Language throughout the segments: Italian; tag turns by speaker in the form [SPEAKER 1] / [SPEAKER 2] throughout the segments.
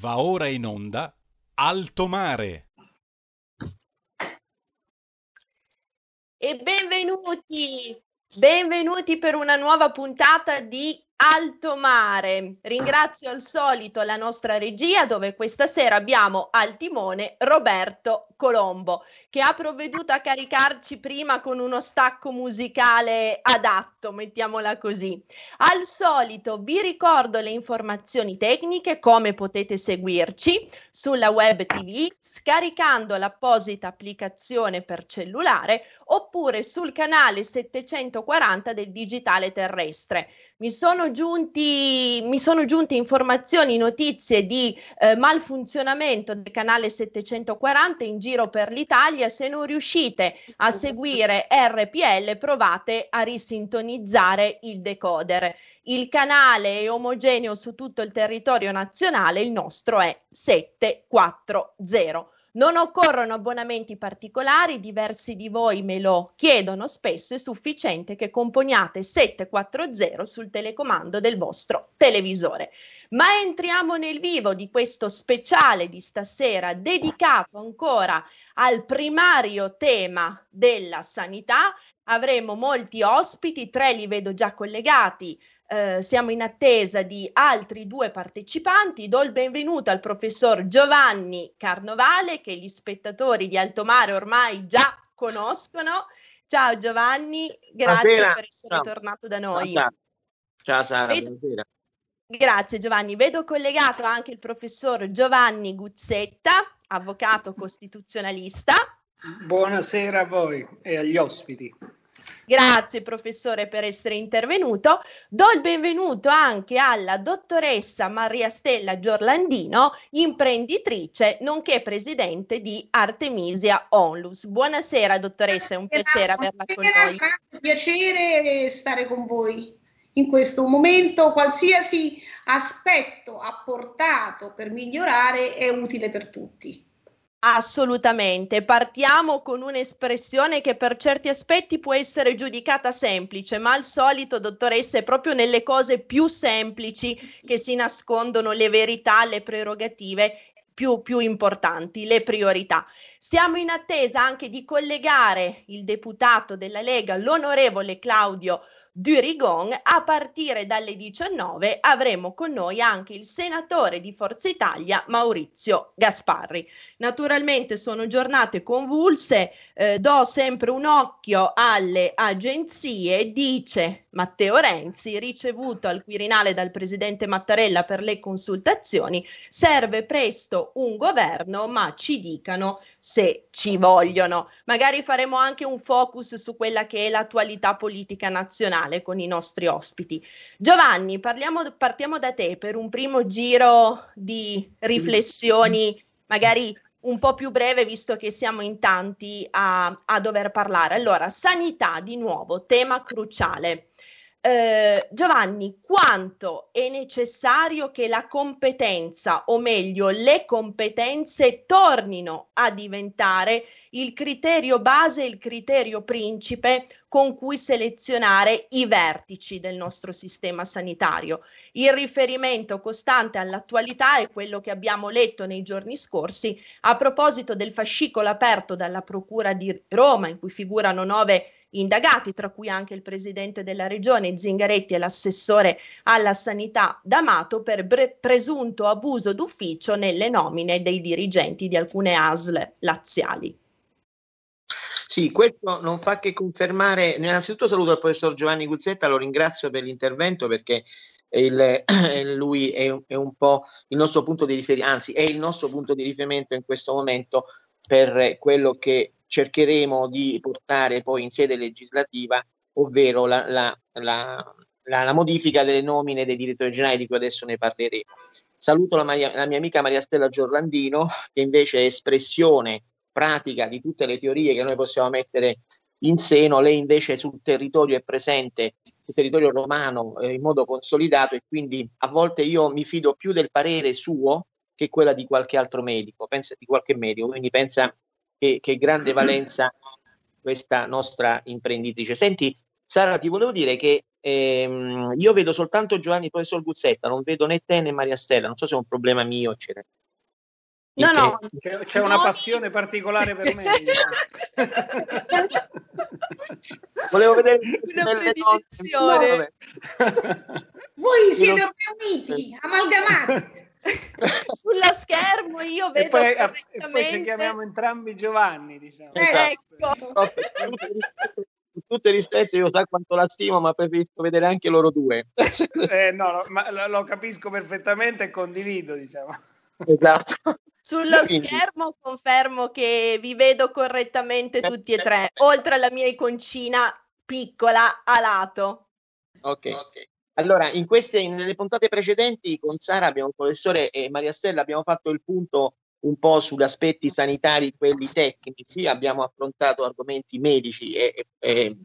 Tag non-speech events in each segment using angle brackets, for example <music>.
[SPEAKER 1] Va ora in onda Alto Mare.
[SPEAKER 2] E benvenuti, benvenuti per una nuova puntata di Alto Mare. Ringrazio al solito la nostra regia dove questa sera abbiamo al timone Roberto Colombo che ha provveduto a caricarci prima con uno stacco musicale adatto, mettiamola così. Al solito vi ricordo le informazioni tecniche, come potete seguirci sulla web TV scaricando l'apposita applicazione per cellulare oppure sul canale 740 del digitale terrestre. Mi sono, giunti, mi sono giunte informazioni, notizie di eh, malfunzionamento del canale 740 in giro per l'Italia. Se non riuscite a seguire RPL, provate a risintonizzare il decoder. Il canale è omogeneo su tutto il territorio nazionale, il nostro è 740. Non occorrono abbonamenti particolari, diversi di voi me lo chiedono spesso, è sufficiente che componiate 740 sul telecomando del vostro televisore. Ma entriamo nel vivo di questo speciale di stasera dedicato ancora al primario tema della sanità. Avremo molti ospiti, tre li vedo già collegati. Eh, siamo in attesa di altri due partecipanti. Do il benvenuto al professor Giovanni Carnovale, che gli spettatori di Alto Mare ormai già conoscono. Ciao Giovanni, grazie
[SPEAKER 3] Buonasera.
[SPEAKER 2] per essere
[SPEAKER 3] Ciao.
[SPEAKER 2] tornato da noi.
[SPEAKER 3] Ciao, Ciao Sara,
[SPEAKER 2] Vedo-
[SPEAKER 3] buonasera.
[SPEAKER 2] Grazie Giovanni. Vedo collegato anche il professor Giovanni Guzzetta, avvocato costituzionalista.
[SPEAKER 4] Buonasera a voi e agli ospiti.
[SPEAKER 2] Grazie professore per essere intervenuto. Do il benvenuto anche alla dottoressa Maria Stella Giorlandino, imprenditrice nonché presidente di Artemisia Onlus. Buonasera dottoressa, è un piacere averla con noi.
[SPEAKER 5] grande piacere stare con voi in questo momento. Qualsiasi aspetto apportato per migliorare è utile per tutti.
[SPEAKER 2] Assolutamente. Partiamo con un'espressione che per certi aspetti può essere giudicata semplice, ma al solito, dottoressa, è proprio nelle cose più semplici che si nascondono le verità, le prerogative più, più importanti, le priorità. Siamo in attesa anche di collegare il deputato della Lega, l'onorevole Claudio Durigon. A partire dalle 19 avremo con noi anche il senatore di Forza Italia, Maurizio Gasparri. Naturalmente sono giornate convulse, eh, do sempre un occhio alle agenzie, dice Matteo Renzi, ricevuto al Quirinale dal presidente Mattarella per le consultazioni, serve presto un governo, ma ci dicano se ci vogliono. Magari faremo anche un focus su quella che è l'attualità politica nazionale con i nostri ospiti. Giovanni, parliamo, partiamo da te per un primo giro di riflessioni, magari un po' più breve, visto che siamo in tanti a, a dover parlare. Allora, sanità di nuovo, tema cruciale. Eh, Giovanni, quanto è necessario che la competenza, o meglio le competenze, tornino a diventare il criterio base, il criterio principe con cui selezionare i vertici del nostro sistema sanitario? Il riferimento costante all'attualità è quello che abbiamo letto nei giorni scorsi a proposito del fascicolo aperto dalla Procura di Roma, in cui figurano nove indagati, tra cui anche il presidente della regione Zingaretti e l'assessore alla sanità D'Amato per bre- presunto abuso d'ufficio nelle nomine dei dirigenti di alcune ASL laziali.
[SPEAKER 3] Sì, questo non fa che confermare. Innanzitutto saluto il professor Giovanni Guzzetta, lo ringrazio per l'intervento perché il- lui è, è un po' il nostro punto di riferimento, anzi è il nostro punto di riferimento in questo momento per quello che cercheremo di portare poi in sede legislativa, ovvero la, la- la- la- modifica delle nomine dei direttori generali di cui adesso ne parleremo. Saluto la, Maria- la mia amica Maria Stella Giorlandino, che invece è espressione pratica di tutte le teorie che noi possiamo mettere in seno. Lei invece sul territorio è presente, sul territorio romano eh, in modo consolidato e quindi a volte io mi fido più del parere suo che quella di qualche altro medico, pensa di qualche medico, quindi pensa che, che grande valenza ha questa nostra imprenditrice. Senti, Sara, ti volevo dire che ehm, io vedo soltanto Giovanni professor Guzzetta, non vedo né te né Maria Stella, non so se è un problema mio, eccetera.
[SPEAKER 2] No, no,
[SPEAKER 4] c'è, c'è una passione particolare per me. <laughs>
[SPEAKER 3] Volevo vedere <laughs>
[SPEAKER 2] una predilezione.
[SPEAKER 5] Voi siete riuniti, amalgamati. <laughs>
[SPEAKER 2] Sullo schermo io vedo
[SPEAKER 4] e poi, e
[SPEAKER 2] poi
[SPEAKER 4] ci chiamiamo entrambi Giovanni, diciamo.
[SPEAKER 2] Eh, ecco.
[SPEAKER 3] Con tutto il rispetto, io so quanto la stimo, ma preferisco vedere anche loro due. <laughs>
[SPEAKER 4] eh, no, no, ma lo, lo capisco perfettamente e condivido, diciamo.
[SPEAKER 3] Esatto.
[SPEAKER 2] Sullo Quindi. schermo confermo che vi vedo correttamente tutti e tre, oltre alla mia iconcina piccola a lato.
[SPEAKER 3] Ok. okay. Allora, in queste, nelle puntate precedenti con Sara, abbiamo, il professore e Maria Stella, abbiamo fatto il punto un po' sugli aspetti sanitari, quelli tecnici, abbiamo affrontato argomenti medici e, e,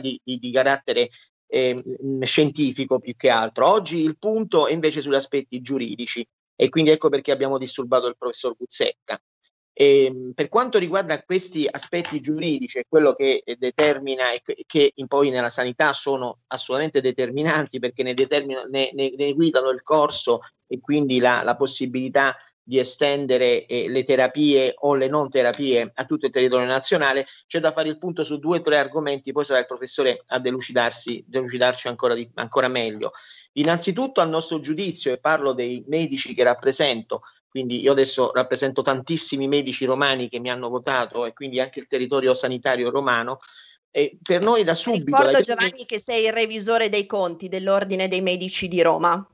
[SPEAKER 3] di, di, di, carattere eh, scientifico più che altro. Oggi il punto è invece sugli aspetti giuridici e quindi ecco perché abbiamo disturbato il professor Guzzetta. E, ehm, per quanto riguarda questi aspetti giuridici, quello che determina e che poi nella sanità sono assolutamente determinanti perché ne, ne, ne, ne guidano il corso e quindi la, la possibilità di estendere eh, le terapie o le non terapie a tutto il territorio nazionale, c'è da fare il punto su due o tre argomenti, poi sarà il professore a delucidarsi, delucidarci ancora, di, ancora meglio. Innanzitutto al nostro giudizio, e parlo dei medici che rappresento, quindi io adesso rappresento tantissimi medici romani che mi hanno votato e quindi anche il territorio sanitario romano, e per noi da subito...
[SPEAKER 2] Ricordo Giovanni che sei il revisore dei conti dell'Ordine dei Medici di Roma.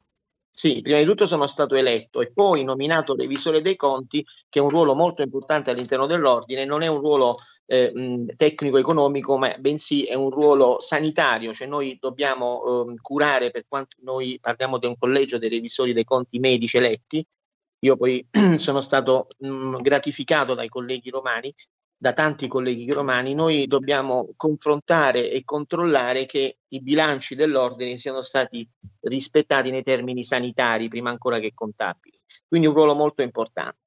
[SPEAKER 3] Sì, prima di tutto sono stato eletto e poi nominato revisore dei conti, che è un ruolo molto importante all'interno dell'ordine, non è un ruolo eh, tecnico-economico, ma bensì è un ruolo sanitario, cioè noi dobbiamo eh, curare, per quanto noi parliamo di un collegio dei revisori dei conti medici eletti, io poi <clears throat> sono stato mh, gratificato dai colleghi romani da tanti colleghi romani, noi dobbiamo confrontare e controllare che i bilanci dell'ordine siano stati rispettati nei termini sanitari prima ancora che contabili. Quindi un ruolo molto importante.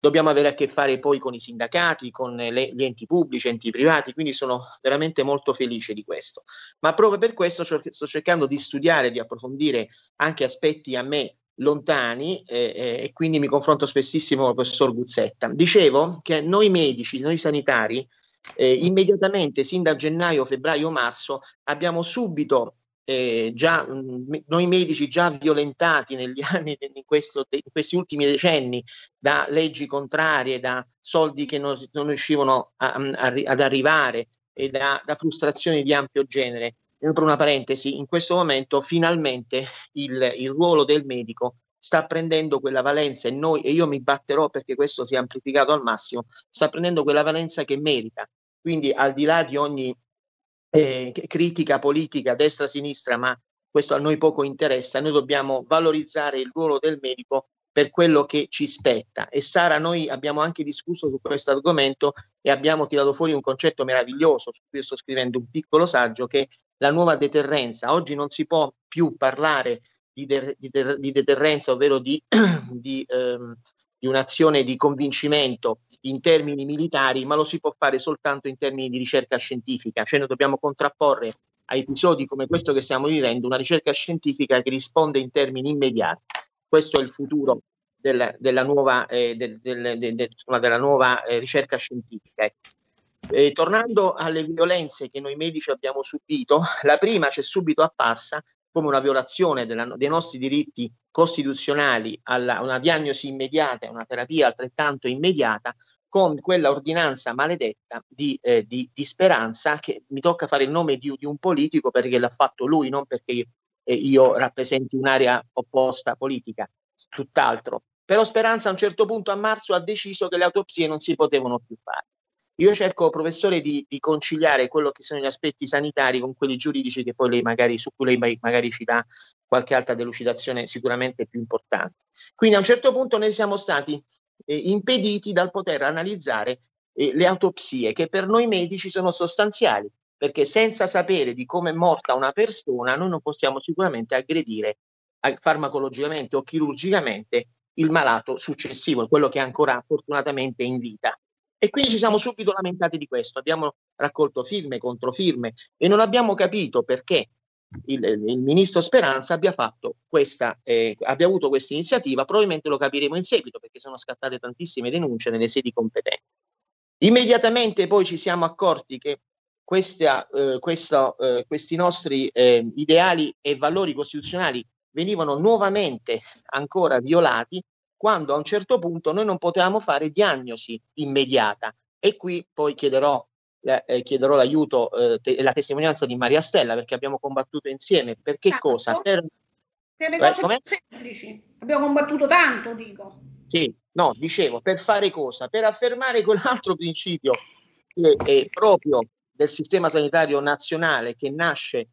[SPEAKER 3] Dobbiamo avere a che fare poi con i sindacati, con le, gli enti pubblici, enti privati, quindi sono veramente molto felice di questo. Ma proprio per questo sto cercando di studiare, di approfondire anche aspetti a me lontani eh, e quindi mi confronto spessissimo con il professor Guzzetta. Dicevo che noi medici, noi sanitari, eh, immediatamente, sin da gennaio, febbraio, marzo, abbiamo subito eh, già mh, noi medici già violentati negli <laughs> anni, in, questo, in, questi ultimi decenni, da leggi contrarie, da soldi che non, non riuscivano a, a, ad arrivare e da, da frustrazioni di ampio genere per una parentesi, in questo momento finalmente il, il ruolo del medico sta prendendo quella valenza e noi, e io mi batterò perché questo sia amplificato al massimo, sta prendendo quella valenza che merita. Quindi al di là di ogni eh, critica politica destra-sinistra, ma questo a noi poco interessa, noi dobbiamo valorizzare il ruolo del medico per quello che ci spetta. E Sara, noi abbiamo anche discusso su questo argomento e abbiamo tirato fuori un concetto meraviglioso, su cui sto scrivendo un piccolo saggio, che la nuova deterrenza. Oggi non si può più parlare di, de- di, de- di deterrenza, ovvero di, <clears throat> di, ehm, un'azione di convincimento in termini militari, ma lo si può fare soltanto in termini di ricerca scientifica, cioè noi dobbiamo contrapporre a episodi come questo che stiamo vivendo una ricerca scientifica che risponde in termini immediati. Questo è il futuro del, della nuova, eh, del, del, della nuova eh, ricerca scientifica. Eh, tornando alle violenze che noi medici abbiamo subito, la prima ci è subito apparsa come una violazione della, dei nostri diritti costituzionali a una diagnosi immediata e una terapia altrettanto immediata con quella ordinanza maledetta di, eh, di, di, Speranza che mi tocca fare il nome di, di, un politico perché l'ha fatto lui, non perché eh, io rappresenti un'area opposta politica, tutt'altro. Però Speranza a un certo punto a marzo ha deciso che le autopsie non si potevano più fare. Io cerco, professore, di, di, conciliare quello che sono gli aspetti sanitari con quelli giuridici che poi lei magari, su cui lei magari ci dà qualche altra delucidazione sicuramente più importante. Quindi a un certo punto noi siamo stati eh, impediti dal poter analizzare eh, le autopsie che per noi medici sono sostanziali, perché senza sapere di come è morta una persona noi non possiamo sicuramente aggredire farmacologicamente o chirurgicamente il malato successivo, quello che è ancora fortunatamente in vita. E quindi ci siamo subito lamentati di questo, abbiamo raccolto firme contro firme e non abbiamo capito perché il, il ministro Speranza abbia fatto questa, eh, abbia avuto questa iniziativa, probabilmente lo capiremo in seguito perché sono scattate tantissime denunce nelle sedi competenti. Immediatamente poi ci siamo accorti che questa, eh, questo, eh, questi nostri eh, ideali e valori costituzionali venivano nuovamente ancora violati quando a un certo punto noi non potevamo fare diagnosi immediata e qui poi chiederò eh, chiederò l'aiuto e eh, te- la testimonianza di Maria Stella perché abbiamo combattuto insieme. Per che
[SPEAKER 5] Tanto.
[SPEAKER 3] cosa? Per,
[SPEAKER 5] Per le
[SPEAKER 3] Eh,
[SPEAKER 5] cose più semplici. Abbiamo combattuto tanto, dico.
[SPEAKER 3] sì, no, dicevo, per fare cosa? Per affermare quell'altro principio che è proprio del sistema sanitario nazionale che nasce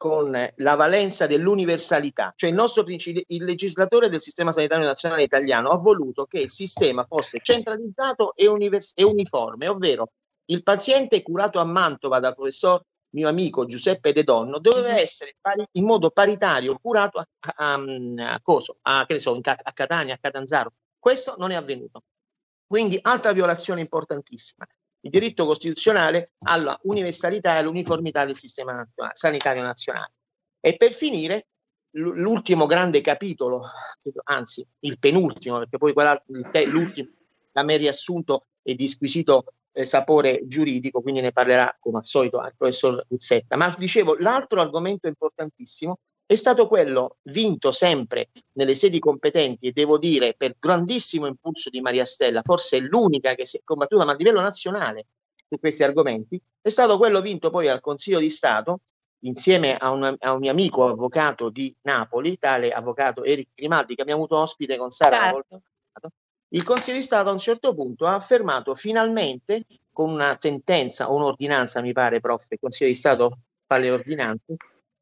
[SPEAKER 3] con la valenza dell'universalità, cioè il nostro principio, il legislatore del sistema sanitario nazionale italiano ha voluto che il sistema fosse centralizzato e, univers- e uniforme, ovvero il paziente curato a Mantova dal professor mio amico Giuseppe De Donno doveva essere pari- in modo paritario curato a, a, a Coso, a, che ne so, Cat- a Catania, a Catanzaro. Questo non è avvenuto. Quindi altra violazione importantissima, il diritto costituzionale alla universalità e all'uniformità del sistema sanitario nazionale. E per finire, l'ultimo grande capitolo, anzi il penultimo, perché poi l'ultimo da me riassunto e di squisito eh, sapore giuridico, quindi ne parlerà come al solito il professor Guzzetta. Ma dicevo, l'altro argomento importantissimo è stato quello vinto sempre nelle sedi competenti e devo dire per grandissimo impulso di Maria Stella, forse è l'unica che si è combattuta ma a livello nazionale su questi argomenti, è stato quello vinto poi al Consiglio di Stato insieme a un, a un mio amico avvocato di Napoli, tale avvocato Eric Grimaldi che abbiamo avuto ospite con Sara
[SPEAKER 2] Certo.
[SPEAKER 3] il Consiglio di Stato a un certo punto ha affermato finalmente con una sentenza o un'ordinanza, mi pare, prof, il Consiglio di Stato fa le ordinanze,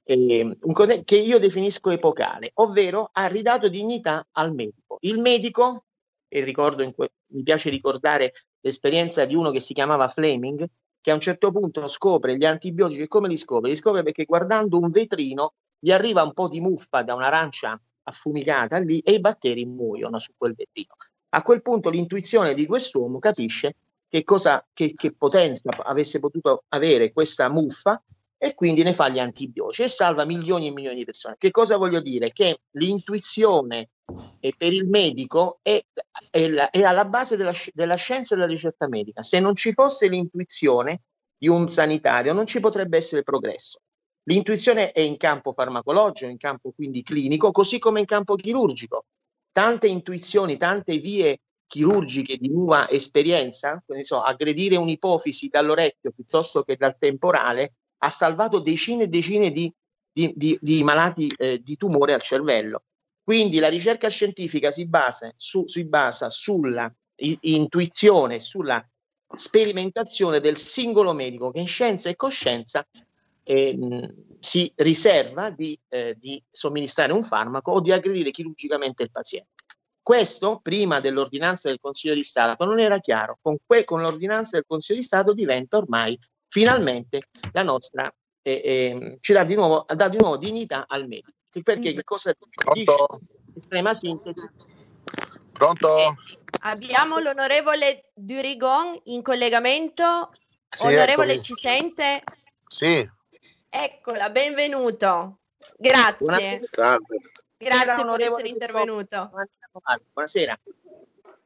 [SPEAKER 3] eh, un che io definisco epocale, ovvero ha ridato dignità al medico. Il medico, e ricordo que- mi piace ricordare l'esperienza di uno che si chiamava Fleming, che a un certo punto scopre gli antibiotici e come li scopre? Li scopre perché guardando un vetrino gli arriva un po' di muffa da un'arancia affumicata lì e i batteri muoiono su quel vetrino. A quel punto l'intuizione di quest'uomo capisce che cosa, che, che potenza avesse potuto avere questa muffa e quindi ne fa gli antibiotici e salva milioni e milioni di persone. Che cosa voglio dire? Che l'intuizione per il medico è, è, la- è alla base della, della scienza e della ricerca medica. Se non ci fosse l'intuizione di un sanitario, non ci potrebbe essere progresso. L'intuizione è in campo farmacologico, in campo quindi clinico, così come in campo chirurgico. Tante intuizioni, tante vie chirurgiche di nuova esperienza, so, aggredire un'ipofisi dall'orecchio piuttosto che dal temporale, ha salvato decine e decine di, di- di- di malati eh, di tumore al cervello. Quindi la ricerca scientifica si basa, su- si basa sulla i- intuizione, sulla sperimentazione del singolo medico che in scienza e coscienza ehm, si riserva di, eh, di somministrare un farmaco o di aggredire chirurgicamente il paziente. Questo, prima dell'ordinanza del Consiglio di Stato, non era chiaro. Con, que- con l'ordinanza del Consiglio di Stato diventa ormai finalmente la nostra, eh, ehm, ci dà di, nuovo, dà di nuovo dignità al medico. Perché che cosa dice?
[SPEAKER 6] Pronto?
[SPEAKER 3] Estrema sintesi.
[SPEAKER 6] Pronto?
[SPEAKER 2] Abbiamo l'onorevole Durigon in collegamento.
[SPEAKER 6] Sì,
[SPEAKER 2] onorevole,
[SPEAKER 6] eccomi.
[SPEAKER 2] ci sente?
[SPEAKER 6] Sì,
[SPEAKER 2] Eccola, benvenuto. Grazie,
[SPEAKER 3] Buonasera.
[SPEAKER 2] grazie per
[SPEAKER 3] onorevole
[SPEAKER 2] essere intervenuto.
[SPEAKER 3] Buonasera.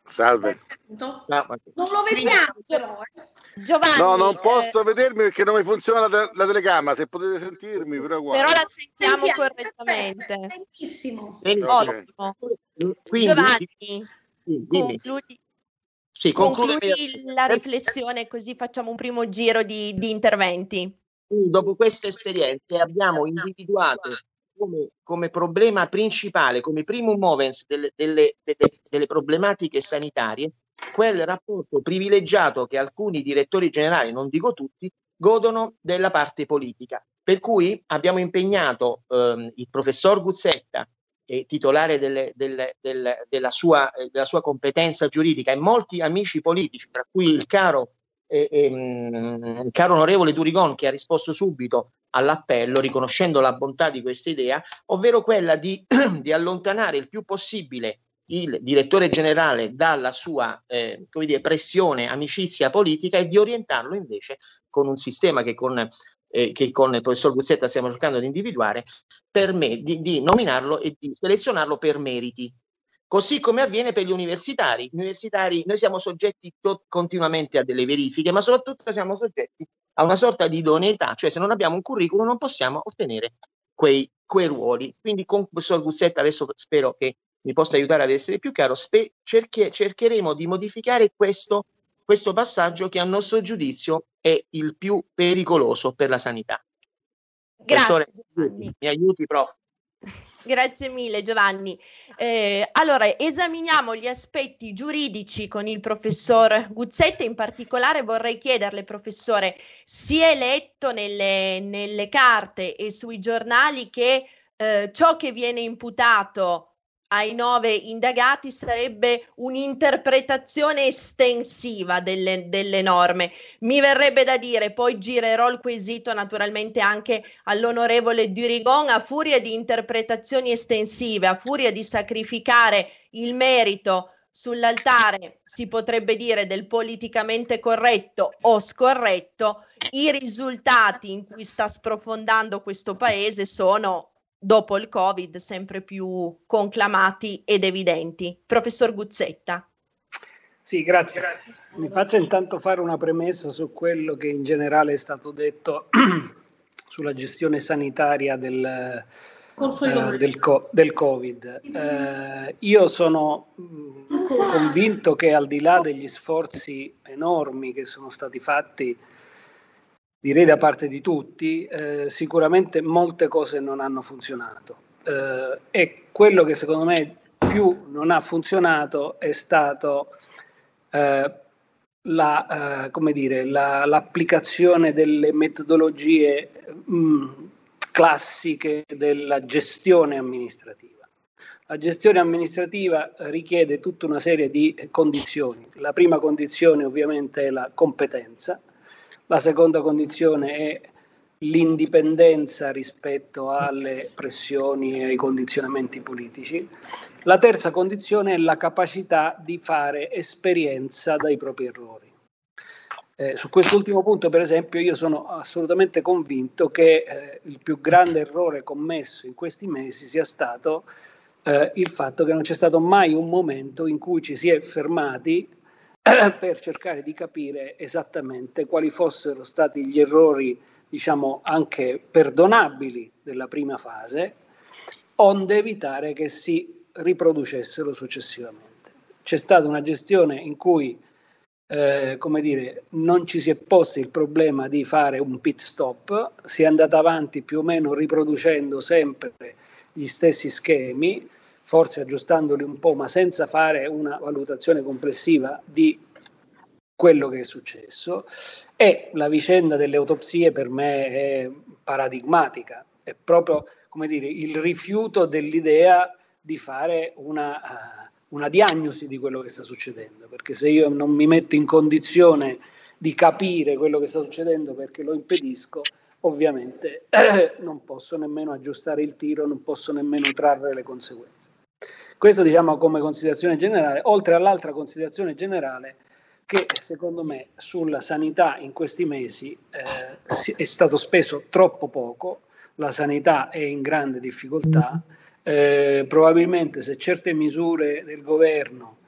[SPEAKER 6] Salve.
[SPEAKER 5] No,
[SPEAKER 3] No,
[SPEAKER 5] Non lo vediamo però. eh.
[SPEAKER 2] Giovanni,
[SPEAKER 6] No, non
[SPEAKER 2] eh,
[SPEAKER 6] posso vedermi perché non mi funziona la, te- la telecamera. Se potete sentirmi, però guarda.
[SPEAKER 2] però la sentiamo
[SPEAKER 5] Sentiamo,
[SPEAKER 2] correttamente.
[SPEAKER 5] Benissimo.
[SPEAKER 2] Ottimo.
[SPEAKER 3] Quindi,
[SPEAKER 2] Giovanni,
[SPEAKER 3] dimmi.
[SPEAKER 2] concludi,
[SPEAKER 3] Sì,
[SPEAKER 2] concludi la riflessione così facciamo un primo giro di, di interventi.
[SPEAKER 3] dopo queste esperienze abbiamo individuato come, come problema principale, come primum movens delle, delle- delle- delle problematiche sanitarie, quel rapporto privilegiato che alcuni direttori generali, non dico tutti, godono della parte politica. Per cui abbiamo impegnato ehm, il professor Guzzetta, eh, titolare delle- delle- del- della, sua, eh, della sua competenza giuridica, e molti amici politici, tra cui il caro eh, ehm, il caro onorevole Durigon che ha risposto subito all'appello riconoscendo la bontà di questa idea, ovvero quella di, <clears throat> di allontanare il più possibile il direttore generale dalla sua eh, come dire, pressione, amicizia politica e di orientarlo invece con un sistema che con eh, che con il professor Guzzetta stiamo cercando di individuare, per me, di, di nominarlo e di selezionarlo per meriti. Così come avviene per gli universitari. Gli universitari, noi siamo soggetti continuamente a delle verifiche, ma soprattutto siamo soggetti a una sorta di idoneità, cioè se non abbiamo un curriculum non possiamo ottenere quei, quei ruoli. Quindi con il professor Guzzetta adesso spero che mi possa aiutare ad essere più chiaro, spe- cerche- cercheremo di modificare questo, questo passaggio che a nostro giudizio è il più pericoloso per la sanità.
[SPEAKER 2] Grazie.
[SPEAKER 3] Professore, mi aiuti, prof. <laughs>
[SPEAKER 2] Grazie mille Giovanni. Eh, allora, esaminiamo gli aspetti giuridici con il professor Guzzetta, in particolare vorrei chiederle, professore, si è letto nelle, nelle carte e sui giornali che eh, ciò che viene imputato ai nove indagati sarebbe un'interpretazione estensiva delle, delle, norme. Mi verrebbe da dire, poi girerò il quesito naturalmente anche all'onorevole Durigon, a furia di interpretazioni estensive, a furia di sacrificare il merito sull'altare, si potrebbe dire, del politicamente corretto o scorretto, i risultati in cui sta sprofondando questo paese sono dopo il Covid sempre più conclamati ed evidenti. Professor Guzzetta.
[SPEAKER 4] Sì, grazie. Mi faccio intanto fare una premessa su quello che in generale è stato detto <clears throat> sulla gestione sanitaria del, eh, del, co- del Covid. Eh, io sono mh, convinto che al di là degli sforzi enormi che sono stati fatti direi da parte di tutti, eh, sicuramente molte cose non hanno funzionato. Eh, e quello che secondo me più non ha funzionato è stato eh, la, eh, dire, la, l'applicazione delle metodologie mh, mm, classiche della gestione amministrativa. La gestione amministrativa richiede tutta una serie di condizioni. La prima condizione ovviamente è la competenza, la seconda condizione è l'indipendenza rispetto alle pressioni e ai condizionamenti politici. La terza condizione è la capacità di fare esperienza dai propri errori. Eh, su quest'ultimo punto, per esempio, io sono assolutamente convinto che eh, il più grande errore commesso in questi mesi sia stato eh, il fatto che non c'è stato mai un momento in cui ci si è fermati <clears throat> per cercare di capire esattamente quali fossero stati gli errori, diciamo anche perdonabili della prima fase, onde evitare che si riproducessero successivamente. C'è stata una gestione in cui eh, come dire, non ci si è posto il problema di fare un pit stop, si è andata avanti più o meno riproducendo sempre gli stessi schemi, forse aggiustandoli un po', ma senza fare una valutazione complessiva di quello che è successo. E la vicenda delle autopsie per me è paradigmatica, è proprio come dire, il rifiuto dell'idea di fare una, uh, una diagnosi di quello che sta succedendo, perché se io non mi metto in condizione di capire quello che sta succedendo perché lo impedisco, ovviamente eh, <clears throat> non posso nemmeno aggiustare il tiro, non posso nemmeno trarre le conseguenze. Questo diciamo come considerazione generale, oltre all'altra considerazione generale che secondo me sulla sanità in questi mesi eh, è stato speso troppo poco, la sanità è in grande difficoltà, eh, probabilmente se certe misure del governo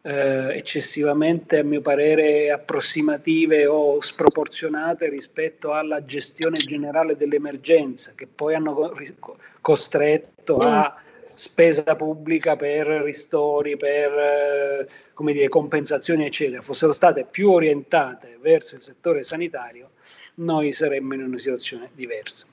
[SPEAKER 4] eh, eccessivamente, a mio parere, approssimative o sproporzionate rispetto alla gestione generale dell'emergenza, che poi hanno costretto a spesa pubblica per ristori, per eh, come dire, compensazioni, eccetera, fossero state più orientate verso il settore sanitario, noi saremmo in una situazione diversa.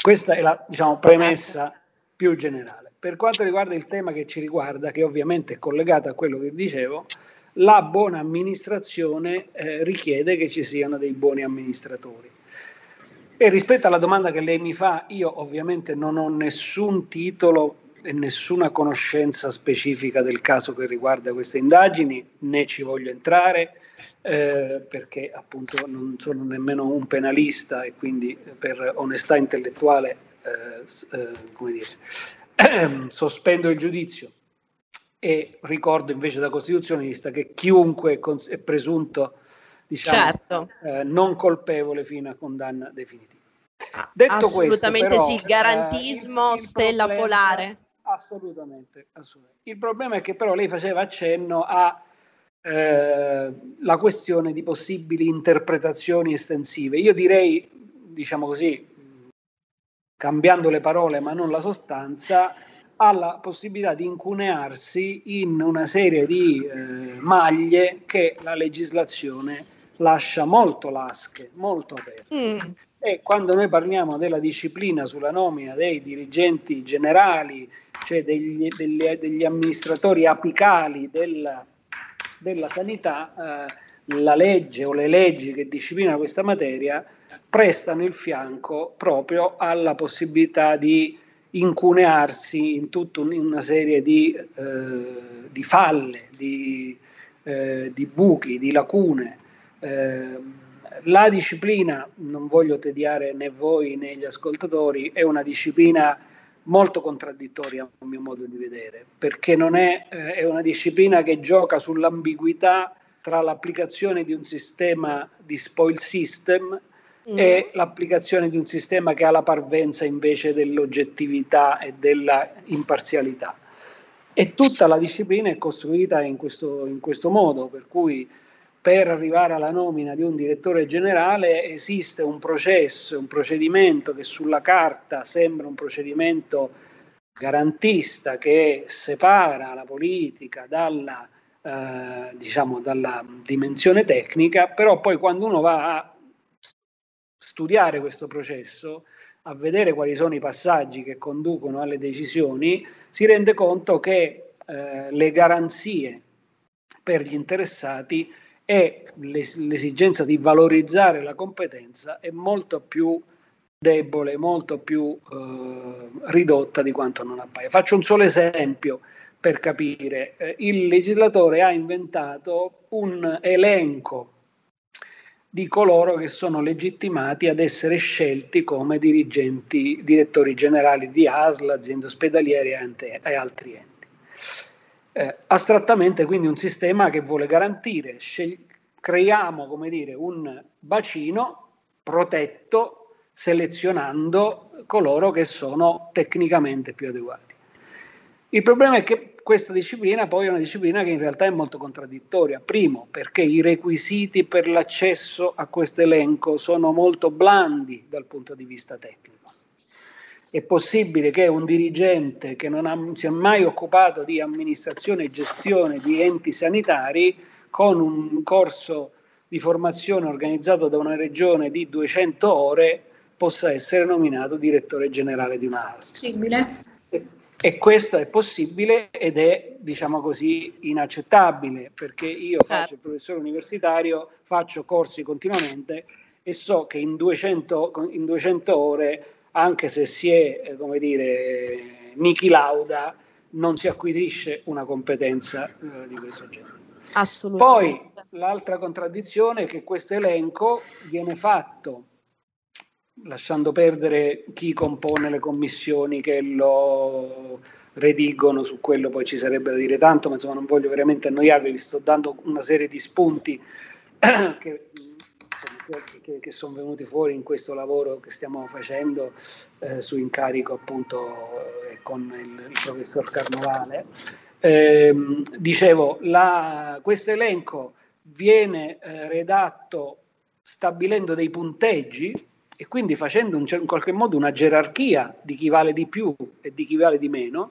[SPEAKER 4] Questa è la diciamo, premessa più generale. Per quanto riguarda il tema che ci riguarda, che ovviamente è collegato a quello che dicevo, la buona amministrazione eh, richiede che ci siano dei buoni amministratori. E rispetto alla domanda che lei mi fa, io ovviamente non ho nessun titolo e nessuna conoscenza specifica del caso che riguarda queste indagini, né ci voglio entrare, eh, perché appunto non sono nemmeno un penalista e quindi per onestà intellettuale, eh, eh, come dire, <clears throat> sospendo il giudizio e ricordo invece da costituzionalista che chiunque è presunto diciamo, certo. eh, non colpevole fino a condanna definitiva.
[SPEAKER 2] Ah, Detto assolutamente questo, però, sì, il garantismo, eh, il stella problema, polare.
[SPEAKER 4] Assolutamente, assolutamente. Il problema è che però lei faceva accenno a eh, questione di possibili interpretazioni estensive. Io direi, diciamo così, cambiando le parole ma non la sostanza, ha la possibilità di incunearsi in una serie di eh, maglie che la legislazione lascia molto lasche, molto aperte. Mm. E quando noi parliamo della disciplina sulla nomina dei dirigenti generali, cioè degli, degli, degli amministratori apicali della, della sanità, eh, la legge o le leggi che disciplinano questa materia prestano il fianco proprio alla possibilità di incunearsi in tutta una serie di, eh, di falle, di, eh, di, buchi, di lacune. Eh, la disciplina, non voglio tediare né voi né gli ascoltatori, è una disciplina molto contraddittoria a mio modo di vedere, perché non è, eh, è una disciplina che gioca sull'ambiguità tra l'applicazione di un sistema di spoil system mm. e l'applicazione di un sistema che ha la parvenza invece dell'oggettività e della imparzialità. E tutta la disciplina è costruita in questo, in questo modo, per cui per arrivare alla nomina di un direttore generale esiste un processo, un procedimento che sulla carta sembra un procedimento garantista che separa la politica dalla, eh, diciamo, dalla dimensione tecnica, però poi quando uno va a studiare questo processo, a vedere quali sono i passaggi che conducono alle decisioni, si rende conto che eh, le garanzie per gli interessati e l'esigenza di valorizzare la competenza è molto più debole, molto più eh, ridotta di quanto non appaia. Faccio un solo esempio per capire. Eh, il legislatore ha inventato un elenco di coloro che sono legittimati ad essere scelti come dirigenti, direttori generali di ASL, aziende ospedaliere e altri enti. Eh, astrattamente quindi un sistema che vuole garantire, scegli- creiamo come dire, un bacino protetto selezionando coloro che sono tecnicamente più adeguati. Il problema è che questa disciplina poi è una disciplina che in realtà è molto contraddittoria. Primo, perché i requisiti per l'accesso a questo elenco sono molto blandi dal punto di vista tecnico è possibile che un dirigente che non ha, si è mai occupato di amministrazione e gestione di enti sanitari con un corso di formazione organizzato da una regione di 200 ore possa essere nominato direttore generale di una
[SPEAKER 5] Possibile.
[SPEAKER 4] E, e questo è possibile ed è, diciamo così, inaccettabile perché io faccio il certo. professore universitario, faccio corsi continuamente e so che in 200, in 200 ore anche se si è, eh, come dire, Niki Lauda, non si acquisisce una competenza eh, di questo genere.
[SPEAKER 2] Assolutamente.
[SPEAKER 4] Poi l'altra contraddizione è che questo elenco viene fatto lasciando perdere chi compone le commissioni che lo redigono, su quello poi ci sarebbe da dire tanto, ma insomma non voglio veramente annoiarvi, vi sto dando una serie di spunti <clears throat> che che, che, sono venuti fuori in questo lavoro che stiamo facendo eh, su incarico appunto eh, con il, il, professor Carnovale. Eh, dicevo, questo elenco viene eh, redatto stabilendo dei punteggi e quindi facendo un, in qualche modo una gerarchia di chi vale di più e di chi vale di meno,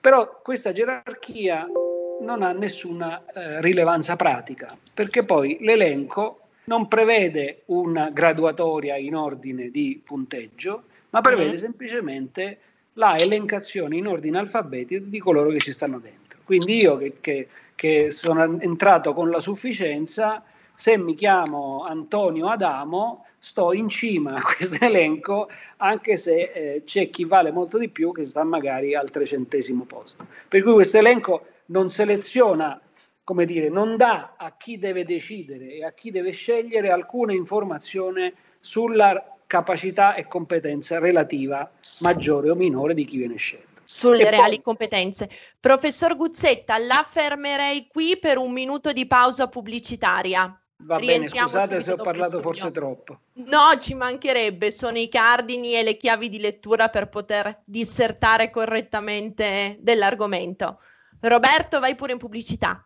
[SPEAKER 4] però questa gerarchia non ha nessuna eh, rilevanza pratica, perché poi l'elenco non prevede una graduatoria in ordine di punteggio, ma prevede mm. semplicemente la elencazione in ordine alfabetico di coloro che ci stanno dentro. Quindi io che, che, che sono entrato con la sufficienza, se mi chiamo Antonio Adamo, sto in cima a questo elenco, anche se eh, c'è chi vale molto di più che sta magari al trecentesimo posto. Per cui questo elenco non seleziona come dire, non dà a chi deve decidere e a chi deve scegliere alcuna informazione sulla capacità e competenza relativa maggiore o minore di chi viene scelto.
[SPEAKER 2] Sulle e reali poi... competenze. Professor Guzzetta, la fermerei qui per un minuto di pausa pubblicitaria.
[SPEAKER 4] Va bene, scusate se ho parlato forse troppo.
[SPEAKER 2] No, ci mancherebbe, sono i cardini e le chiavi di lettura per poter dissertare correttamente dell'argomento. Roberto, vai pure in pubblicità.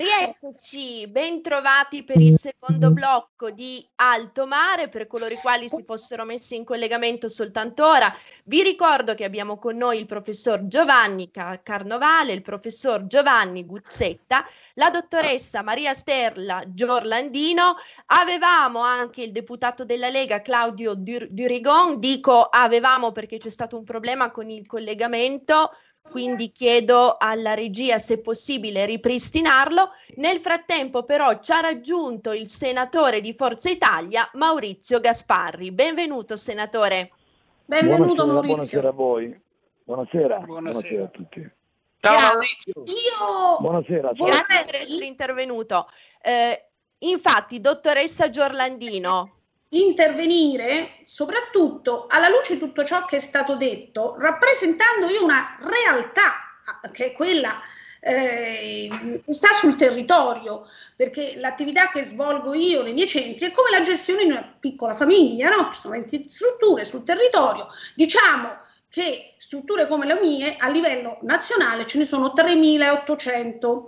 [SPEAKER 2] Rieccoci, ben trovati per il secondo blocco di Alto Mare, per coloro i quali si fossero messi in collegamento soltanto ora. Vi ricordo che abbiamo con noi il professor Giovanni Carnovale, il professor Giovanni Guzzetta, la dottoressa Maria Sterla Giorlandino, avevamo anche il deputato della Lega Claudio Durigon, dico avevamo perché c'è stato un problema con il collegamento quindi chiedo alla regia se è possibile ripristinarlo. Nel frattempo però ci ha raggiunto il senatore di Forza Italia Maurizio Gasparri. Benvenuto senatore.
[SPEAKER 7] Benvenuto buonasera, Maurizio. Buonasera a voi. Buonasera.
[SPEAKER 4] Buonasera, buonasera a tutti.
[SPEAKER 5] Ciao Maurizio. Io
[SPEAKER 7] Buonasera.
[SPEAKER 2] Grazie per essere intervenuto. Eh, infatti, dottoressa Giorlandino,
[SPEAKER 5] intervenire soprattutto alla luce di tutto ciò che è stato detto, rappresentando io una realtà che è quella eh, sta sul territorio, perché l'attività che svolgo io nei miei centri è come la gestione di una piccola famiglia, no? Ci sono 20 strutture sul territorio, diciamo che strutture come le mie a livello nazionale ce ne sono 3.800.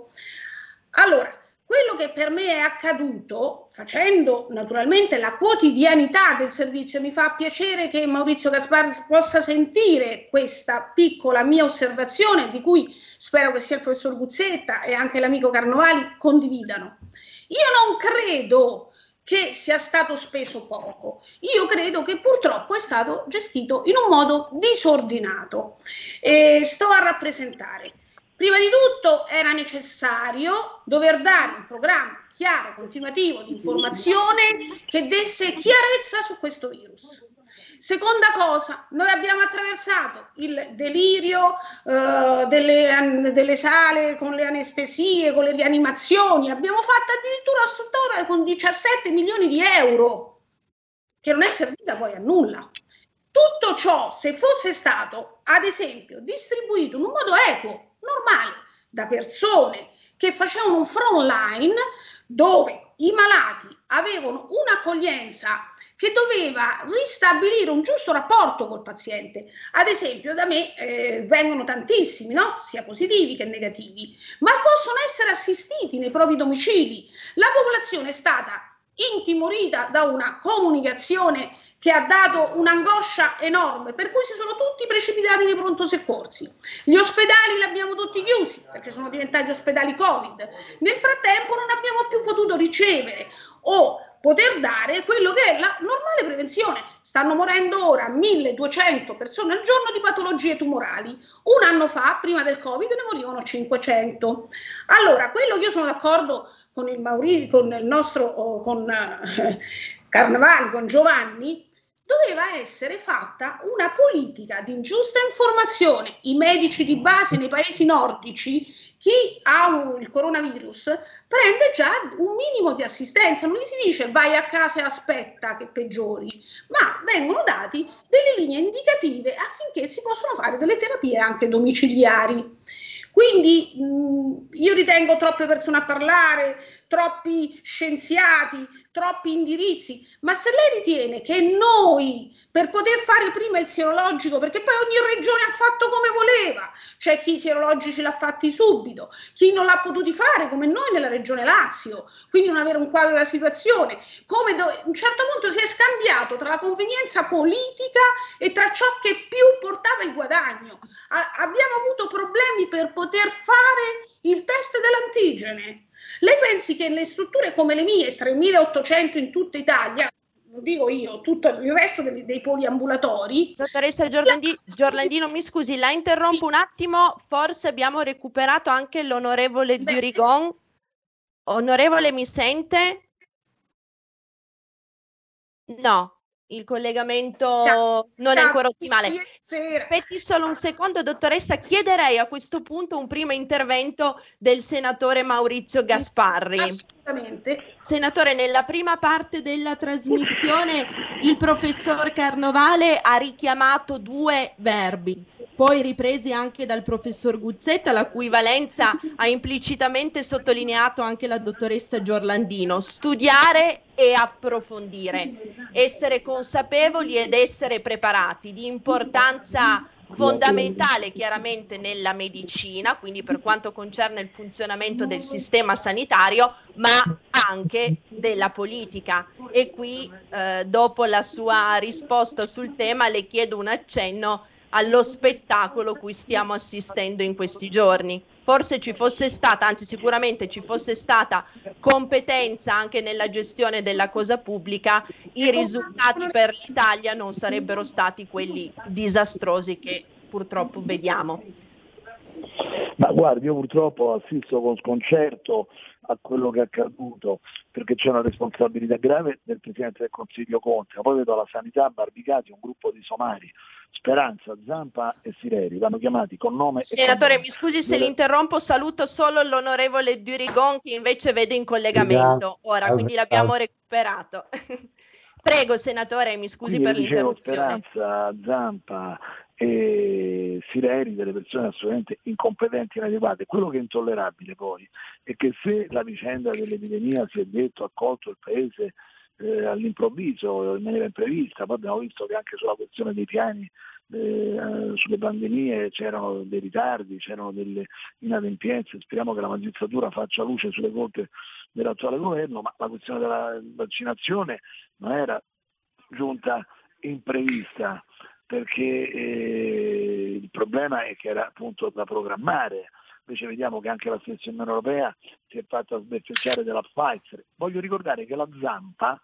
[SPEAKER 5] Allora, quello che per me è accaduto, facendo naturalmente la quotidianità del servizio, mi fa piacere che Maurizio Gasparri possa sentire questa piccola mia osservazione, di cui spero che sia il professor Guzzetta e anche l'amico Carnovali condividano. Io non credo che sia stato speso poco. Io credo che purtroppo è stato gestito in un modo disordinato. E sto a rappresentare. Prima di tutto era necessario dover dare un programma chiaro, continuativo di informazione che desse chiarezza su questo virus. Seconda cosa, noi abbiamo attraversato il delirio eh, delle, delle, sale con le anestesie, con le rianimazioni, abbiamo fatto addirittura struttura con 17 milioni di euro, che non è servita poi a nulla. Tutto ciò, se fosse stato, ad esempio, distribuito in un modo equo normale da persone che facevano un front line dove i malati avevano un'accoglienza che doveva ristabilire un giusto rapporto col paziente. Ad esempio, da me eh, vengono tantissimi, no? sia positivi che negativi, ma possono essere assistiti nei propri domicili. La popolazione è stata intimorita da una comunicazione che ha dato un'angoscia enorme, per cui si sono tutti precipitati nei pronto soccorsi. Gli ospedali li abbiamo tutti chiusi perché sono diventati ospedali Covid. Nel frattempo non abbiamo più potuto ricevere o poter dare quello che è la normale prevenzione. Stanno morendo ora 1200 persone al giorno di patologie tumorali. Un anno fa, prima del Covid, ne morivano 500. Allora, quello che io sono d'accordo con il, Mauri, con il nostro, con eh, Carnevali, con Giovanni, doveva essere fatta una politica di ingiusta informazione. I medici di base nei paesi nordici, chi ha il coronavirus, prende già un minimo di assistenza, non gli si dice vai a casa e aspetta che peggiori, ma vengono dati delle linee indicative affinché si possano fare delle terapie anche domiciliari. Quindi mh, io ritengo troppe persone a parlare, troppi scienziati, troppi indirizzi, ma se lei ritiene che noi, per poter fare prima il sierologico, perché poi ogni regione ha fatto come voleva, c'è chi i sierologici l'ha fatti subito, chi non l'ha potuti fare, come noi nella regione Lazio, quindi non avere un quadro della situazione, come do- a un certo punto si è scambiato tra la convenienza politica e tra ciò che più portava il guadagno. A- abbiamo avuto problemi per poter fare il test dell'antigene. Lei pensi che le strutture come le mie, 3.800 in tutta Italia, lo dico io, tutto il resto dei, dei poliambulatori.
[SPEAKER 2] Dottoressa Giorlandi, Giorlandino, mi scusi, la interrompo un attimo, forse abbiamo recuperato anche l'onorevole Beh. Durigon. Onorevole, mi sente? No, il collegamento non è ancora ottimale. Aspetti solo un secondo, dottoressa. Chiederei a questo punto un primo intervento del senatore Maurizio Gasparri.
[SPEAKER 5] Assolutamente.
[SPEAKER 2] Senatore, nella prima parte della trasmissione il professor Carnovale ha richiamato due verbi poi ripresi anche dal professor Guzzetta, la cui valenza ha implicitamente sottolineato anche la dottoressa Giorlandino, studiare e approfondire, essere consapevoli ed essere preparati, di importanza fondamentale chiaramente nella medicina, quindi per quanto concerne il funzionamento del sistema sanitario, ma anche della politica. E qui, eh, dopo la sua risposta sul tema, le chiedo un accenno allo spettacolo cui stiamo assistendo in questi giorni. Forse ci fosse stata, anzi sicuramente ci fosse stata competenza anche nella gestione della cosa pubblica, i risultati per l'Italia non sarebbero stati quelli disastrosi che purtroppo vediamo.
[SPEAKER 7] Ma guardi, io purtroppo assisto con sconcerto a quello che è accaduto, perché c'è una responsabilità grave del Presidente del Consiglio Conte, poi vedo la sanità Barbicati, un gruppo di somari, Speranza, Zampa e Sireri, vanno chiamati con nome
[SPEAKER 2] Senatore, mi scusi se delle... l'interrompo, saluto solo l'onorevole Durigon che invece vede in collegamento ora, quindi l'abbiamo recuperato. <laughs> Prego, senatore, mi scusi
[SPEAKER 7] Quindi
[SPEAKER 2] per l'interruzione.
[SPEAKER 7] Speranza, Zampa e Sireri, delle persone assolutamente incompetenti e inadeguate. Quello che è intollerabile poi è che se la vicenda dell'epidemia si è detto ha colto il paese eh, all'improvviso, in maniera imprevista, poi abbiamo visto che anche sulla questione dei piani eh, sulle pandemie c'erano dei ritardi, c'erano delle inadempienze, speriamo che la magistratura faccia luce sulle colpe dell'attuale governo, ma la questione della vaccinazione non era giunta imprevista perché eh, il problema è che era appunto da programmare, invece vediamo che anche la stessa Unione Europea si è fatta sbeffeggiare della Pfizer. Voglio ricordare che la Zampa,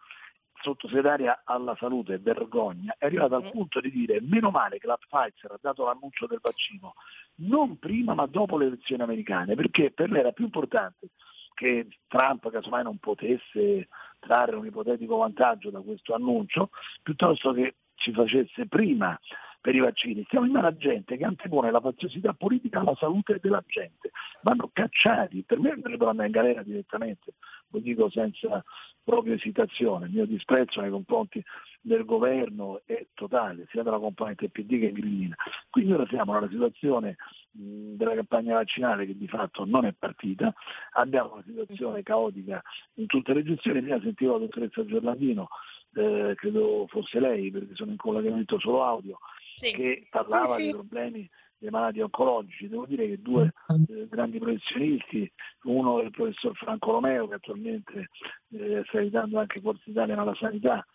[SPEAKER 7] sottosegretaria alla salute Vergogna, è arrivata al punto di dire meno male che la Pfizer ha dato l'annuncio del vaccino non prima ma dopo le elezioni americane, perché per lei era più importante che Trump casomai non potesse trarre un ipotetico vantaggio da questo annuncio, piuttosto che ci facesse prima per i vaccini. Stiamo in mano a gente che antepone la faziosità politica alla salute della gente. Vanno cacciati, per me andrebbero andare in galera direttamente, lo dico senza proprio esitazione. Il mio disprezzo nei confronti del governo è totale, sia della componente PD che grillina. Quindi ora siamo nella situazione della campagna vaccinale che di fatto non è partita, abbiamo una situazione caotica in tutte le gestioni, prima sentivo la dottoressa Giorlandino eh, credo fosse lei perché sono in collegamento solo audio, sì. che parlava sì, sì. dei problemi dei malati oncologici. Devo dire che due eh, grandi professionisti, uno è il professor Franco Romeo che attualmente eh, sta aiutando anche Forza Italia nella sanità,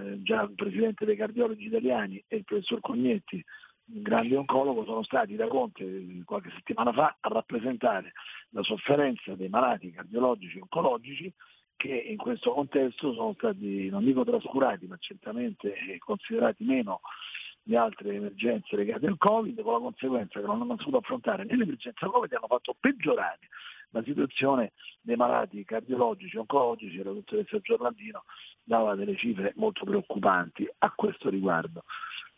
[SPEAKER 7] eh, già il presidente dei cardiologi italiani, e il professor Cognetti, un grande oncologo, sono stati da Conte eh, qualche settimana fa a rappresentare la sofferenza dei malati cardiologici e oncologici che in questo contesto sono stati, non dico trascurati, ma certamente considerati meno di altre emergenze legate al Covid, con la conseguenza che non hanno saputo affrontare né l'emergenza Covid hanno fatto peggiorare la situazione dei malati cardiologici, oncologici, la dottoressa Giorlandino dava delle cifre molto preoccupanti a questo riguardo.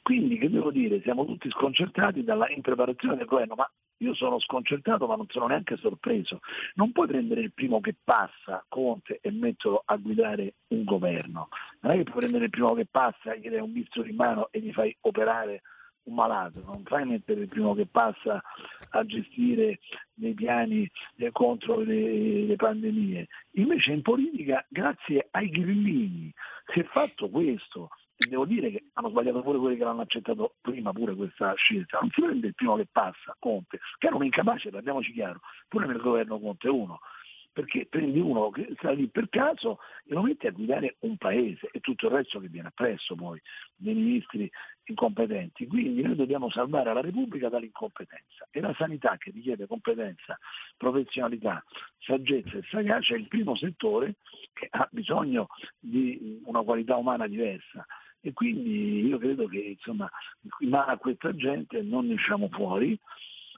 [SPEAKER 7] Quindi che devo dire, siamo tutti sconcertati dalla impreparazione del governo, ma io sono sconcertato ma non sono neanche sorpreso. Non puoi prendere il primo che passa, Conte, e metterlo a guidare un governo. Non è che puoi prendere il primo che passa, gli dai un bisturi in mano e gli fai operare un malato, non fai mettere il primo che passa a gestire dei piani eh, contro le, le, pandemie. Invece in politica, grazie ai grillini, si è fatto questo. Devo dire che hanno sbagliato pure quelli che l'hanno accettato prima pure questa scelta. Non si prende il primo che passa, Conte, che era un incapace, parliamoci chiaro, pure nel governo Conte 1 perché prendi uno che sta lì per caso e lo metti a guidare un paese e tutto il resto che viene appresso poi dei ministri incompetenti. Quindi noi dobbiamo salvare la Repubblica dall'incompetenza e la sanità che richiede competenza, professionalità, saggezza e sagacia è il primo settore che ha bisogno di una qualità umana diversa e quindi io credo che insomma, ma a questa gente non ne usciamo fuori,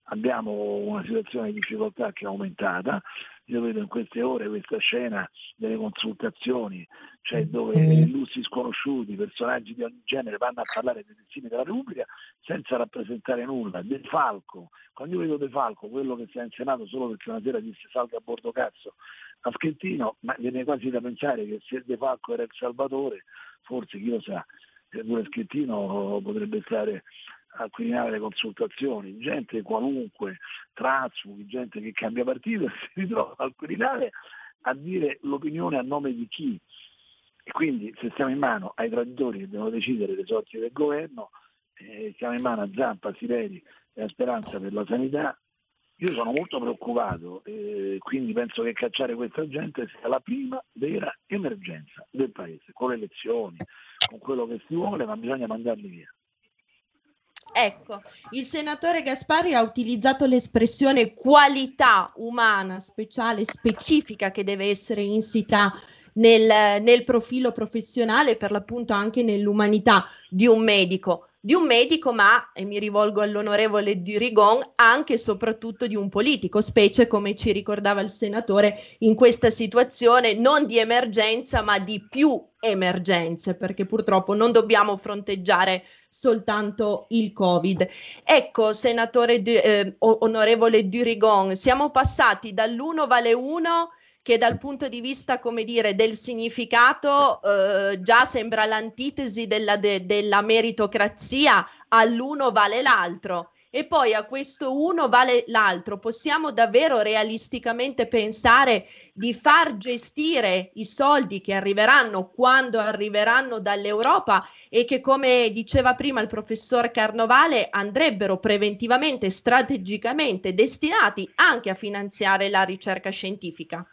[SPEAKER 7] abbiamo una situazione di difficoltà che è aumentata, io vedo in queste ore questa scena delle consultazioni, cioè dove illustri sconosciuti, personaggi di ogni genere vanno a parlare dei destini della Repubblica senza rappresentare nulla. De Falco, quando io vedo De Falco, quello che sta in Senato solo perché una sera disse salga a bordo cazzo a Schettino, ma viene quasi da pensare che se De Falco era il Salvatore, forse chi lo sa, pure Schettino potrebbe stare a Quirinale le consultazioni, gente qualunque, transfughi, gente che cambia partito, <laughs> si ritrova al Quirinale a dire l'opinione a nome di chi. E quindi se stiamo in mano ai traditori che devono decidere le sorti del governo, eh, stiamo in mano a Zampa, Sireri e a Speranza per la sanità, io sono molto preoccupato e quindi penso che cacciare questa gente sia la prima vera emergenza del Paese, con le elezioni, con quello che si vuole, ma bisogna mandarli via.
[SPEAKER 2] Ecco, il senatore Gaspari ha utilizzato l'espressione qualità umana speciale, specifica che deve essere insita nel, nel profilo professionale, per l'appunto anche nell'umanità di un medico di un medico, ma, e mi rivolgo all'onorevole Durigon, anche e soprattutto di un politico, specie come ci ricordava il senatore, in questa situazione non di emergenza, ma di più emergenze, perché purtroppo non dobbiamo fronteggiare soltanto il Covid. Ecco, senatore, eh, onorevole Durigon, siamo passati dall'1 vale 1 che dal punto di vista, come dire, del significato eh, già sembra l'antitesi della, de, della meritocrazia, all'uno vale l'altro e poi a questo uno vale l'altro. Possiamo davvero realisticamente pensare di far gestire i soldi che arriveranno quando arriveranno dall'Europa e che, come diceva prima il professor Carnovale, andrebbero preventivamente, strategicamente destinati anche a finanziare la ricerca scientifica?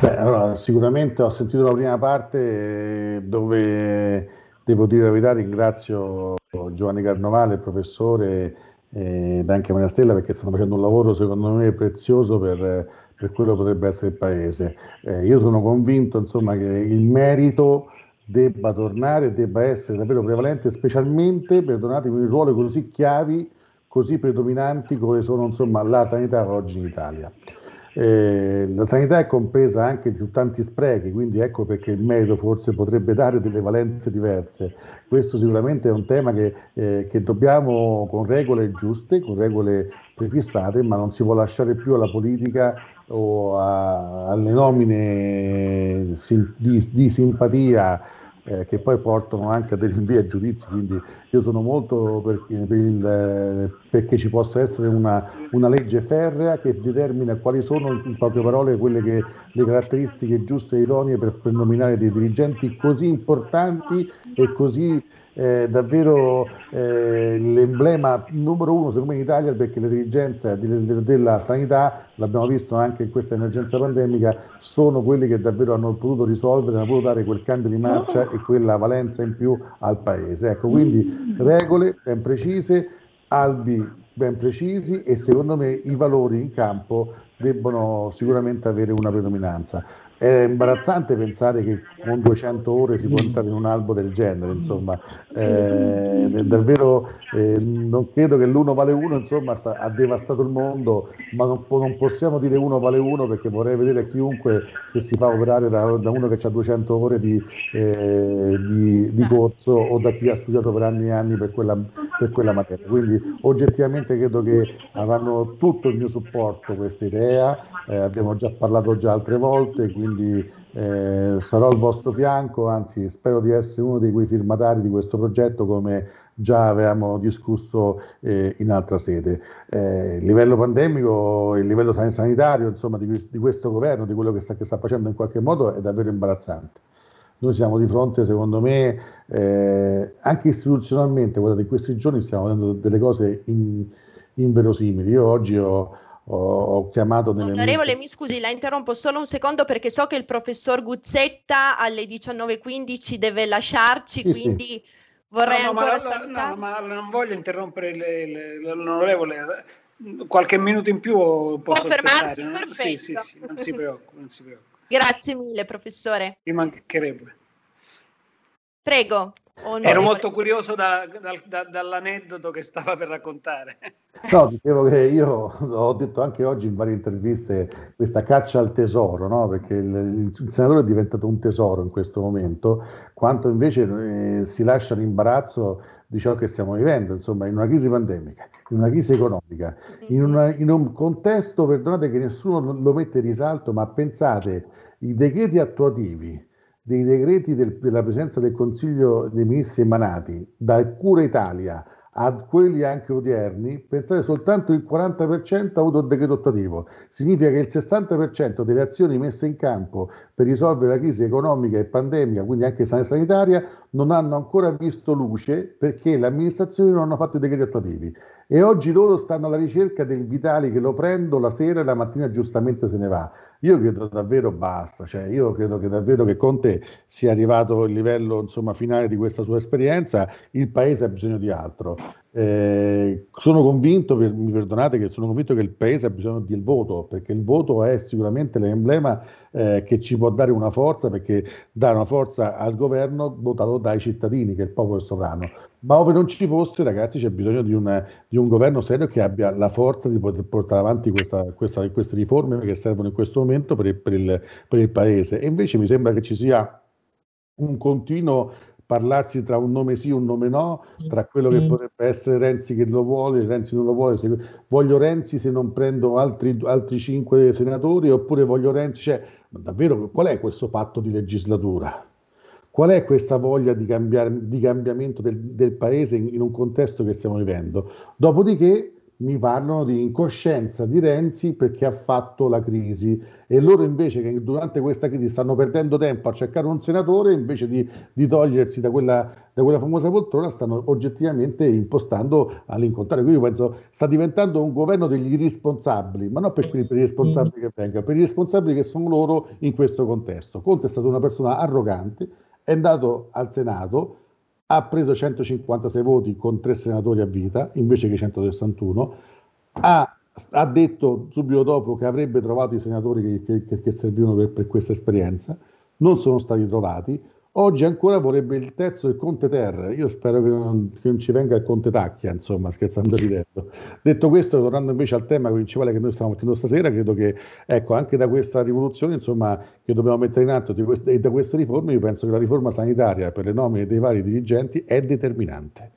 [SPEAKER 8] Beh, allora, sicuramente ho sentito la prima parte dove devo dire la verità, ringrazio Giovanni Carnovale, il professore eh, ed anche Maria Stella perché stanno facendo un lavoro secondo me prezioso per, per quello che potrebbe essere il Paese. Eh, io sono convinto insomma, che il merito debba tornare debba essere davvero prevalente, specialmente per donati quei ruoli così chiavi, così predominanti come sono insomma, la sanità oggi in Italia. Eh, la sanità è compresa anche su tanti sprechi, quindi ecco perché il merito forse potrebbe dare delle valenze diverse. Questo sicuramente è un tema che, eh, che dobbiamo con regole giuste, con regole prefissate, ma non si può lasciare più alla politica o a, alle nomine di, di simpatia eh, che poi portano anche a dei rinvii a giudizio, quindi io sono molto per, per il, perché ci possa essere una, una, legge ferrea che determina quali sono, in poche parole, quelle che, le caratteristiche giuste e idonee per, per nominare dei dirigenti così importanti e così eh, davvero eh, l'emblema numero uno secondo me in Italia perché le dirigenze della sanità, l'abbiamo visto anche in questa emergenza pandemica, sono quelli che davvero hanno potuto risolvere, hanno potuto dare quel cambio di marcia e quella valenza in più al Paese. Ecco, quindi regole ben precise, albi ben precisi e secondo me i valori in campo debbono sicuramente avere una predominanza. È imbarazzante pensare che con 200 ore si può entrare in un albo del genere, insomma, eh, davvero eh, non credo che l'uno vale uno, insomma, sta, ha devastato il mondo, ma non, non, possiamo dire uno vale uno perché vorrei vedere chiunque se si fa operare da, da uno che ha 200 ore di, eh, di, di, corso o da chi ha studiato per anni e anni per quella, per quella materia. Quindi oggettivamente credo che avranno tutto il mio supporto questa idea, eh, abbiamo già parlato già altre volte, quindi quindi eh, sarò al vostro fianco, anzi spero di essere uno dei quei firmatari di questo progetto come già avevamo discusso eh, in altra sede. Eh, il livello pandemico, il livello sanitario insomma, di, di, questo governo, di quello che sta, che sta facendo in qualche modo è davvero imbarazzante. Noi siamo di fronte, secondo me, eh, anche istituzionalmente, guardate, in questi giorni stiamo vedendo delle cose in, inverosimili. Io oggi ho, ho, chiamato
[SPEAKER 2] nelle Onorevole, mi scusi, la interrompo solo un secondo perché so che il professor Guzzetta alle 19.15 deve lasciarci, sì, quindi sì. vorrei no, no, ancora
[SPEAKER 4] ma, salutare. No, ma non voglio interrompere le, le, l'onorevole, qualche minuto in più posso Può
[SPEAKER 2] fermarsi? Perfetto.
[SPEAKER 4] Sì, sì, sì, non si preoccupi, non si preoccupi.
[SPEAKER 2] Grazie mille, professore.
[SPEAKER 4] Mi mancherebbe.
[SPEAKER 2] Prego.
[SPEAKER 4] Onorevole. Ero molto curioso da, da, da, dall'aneddoto che stava per raccontare.
[SPEAKER 8] No, dicevo che io ho detto anche oggi in varie interviste questa caccia al tesoro, no? perché il, il, senatore è diventato un tesoro in questo momento, quanto invece eh, si lascia l'imbarazzo di ciò che stiamo vivendo, insomma, in una crisi pandemica, in una crisi economica, in, una, in un contesto, perdonate che nessuno lo mette in risalto, ma pensate, i decreti attuativi dei decreti del, della presenza del Consiglio dei Ministri emanati da Cura Italia a quelli anche odierni, pensate soltanto il 40% ha avuto il decreto attuativo. Significa che il 60% delle azioni messe in campo per risolvere la crisi economica e pandemica, quindi anche sanitaria, non hanno ancora visto luce perché le amministrazioni non hanno fatto i decreti attuativi. E oggi loro stanno alla ricerca del Vitali che lo prendo la sera e la mattina giustamente se ne va. Io credo davvero basta, cioè io credo che davvero che Conte sia arrivato al livello insomma, finale di questa sua esperienza, il paese ha bisogno di altro. Eh, sono convinto, mi perdonate, che sono convinto che il paese ha bisogno del voto, perché il voto è sicuramente l'emblema eh, che ci può dare una forza, perché dà una forza al governo votato dai cittadini, che è il popolo sovrano. Ma ove non ci fosse, ragazzi, c'è bisogno di, una, di, un governo serio che abbia la forza di poter portare avanti questa, questa, queste riforme che servono in questo momento per il, per, il, per il, Paese. E invece mi sembra che ci sia un continuo parlarsi tra un nome sì e un nome no, tra quello che potrebbe essere Renzi che lo vuole, Renzi non lo vuole, se, voglio Renzi se non prendo altri, altri cinque senatori, oppure voglio Renzi, cioè, davvero qual è questo patto di legislatura? Qual è questa voglia di, cambiare, di cambiamento del, del paese in, in, un contesto che stiamo vivendo? Dopodiché mi parlano di incoscienza di Renzi perché ha fatto la crisi e loro invece che durante questa crisi stanno perdendo tempo a cercare un senatore invece di, di togliersi da quella, da quella, famosa poltrona stanno oggettivamente impostando all'incontrario. Quindi penso sta diventando un governo degli irresponsabili, ma non per, per i responsabili che vengono, per i responsabili che sono loro in questo contesto. Conte è stato una persona arrogante è andato al Senato, ha preso 156 voti con tre senatori a vita invece che 161, ha, ha detto subito dopo che avrebbe trovato i senatori che, che, che servivano per, per questa esperienza, non sono stati trovati, Oggi ancora vorrebbe il terzo il Conte Terra. Io spero che non, che non ci venga il Conte Tacchia, insomma, scherzando ridendo. Detto questo, tornando invece al tema principale che noi stiamo mettendo stasera, credo che ecco, anche da questa rivoluzione insomma, che dobbiamo mettere in atto queste, e da queste riforme, io penso che la riforma sanitaria per le nomine dei vari dirigenti è determinante.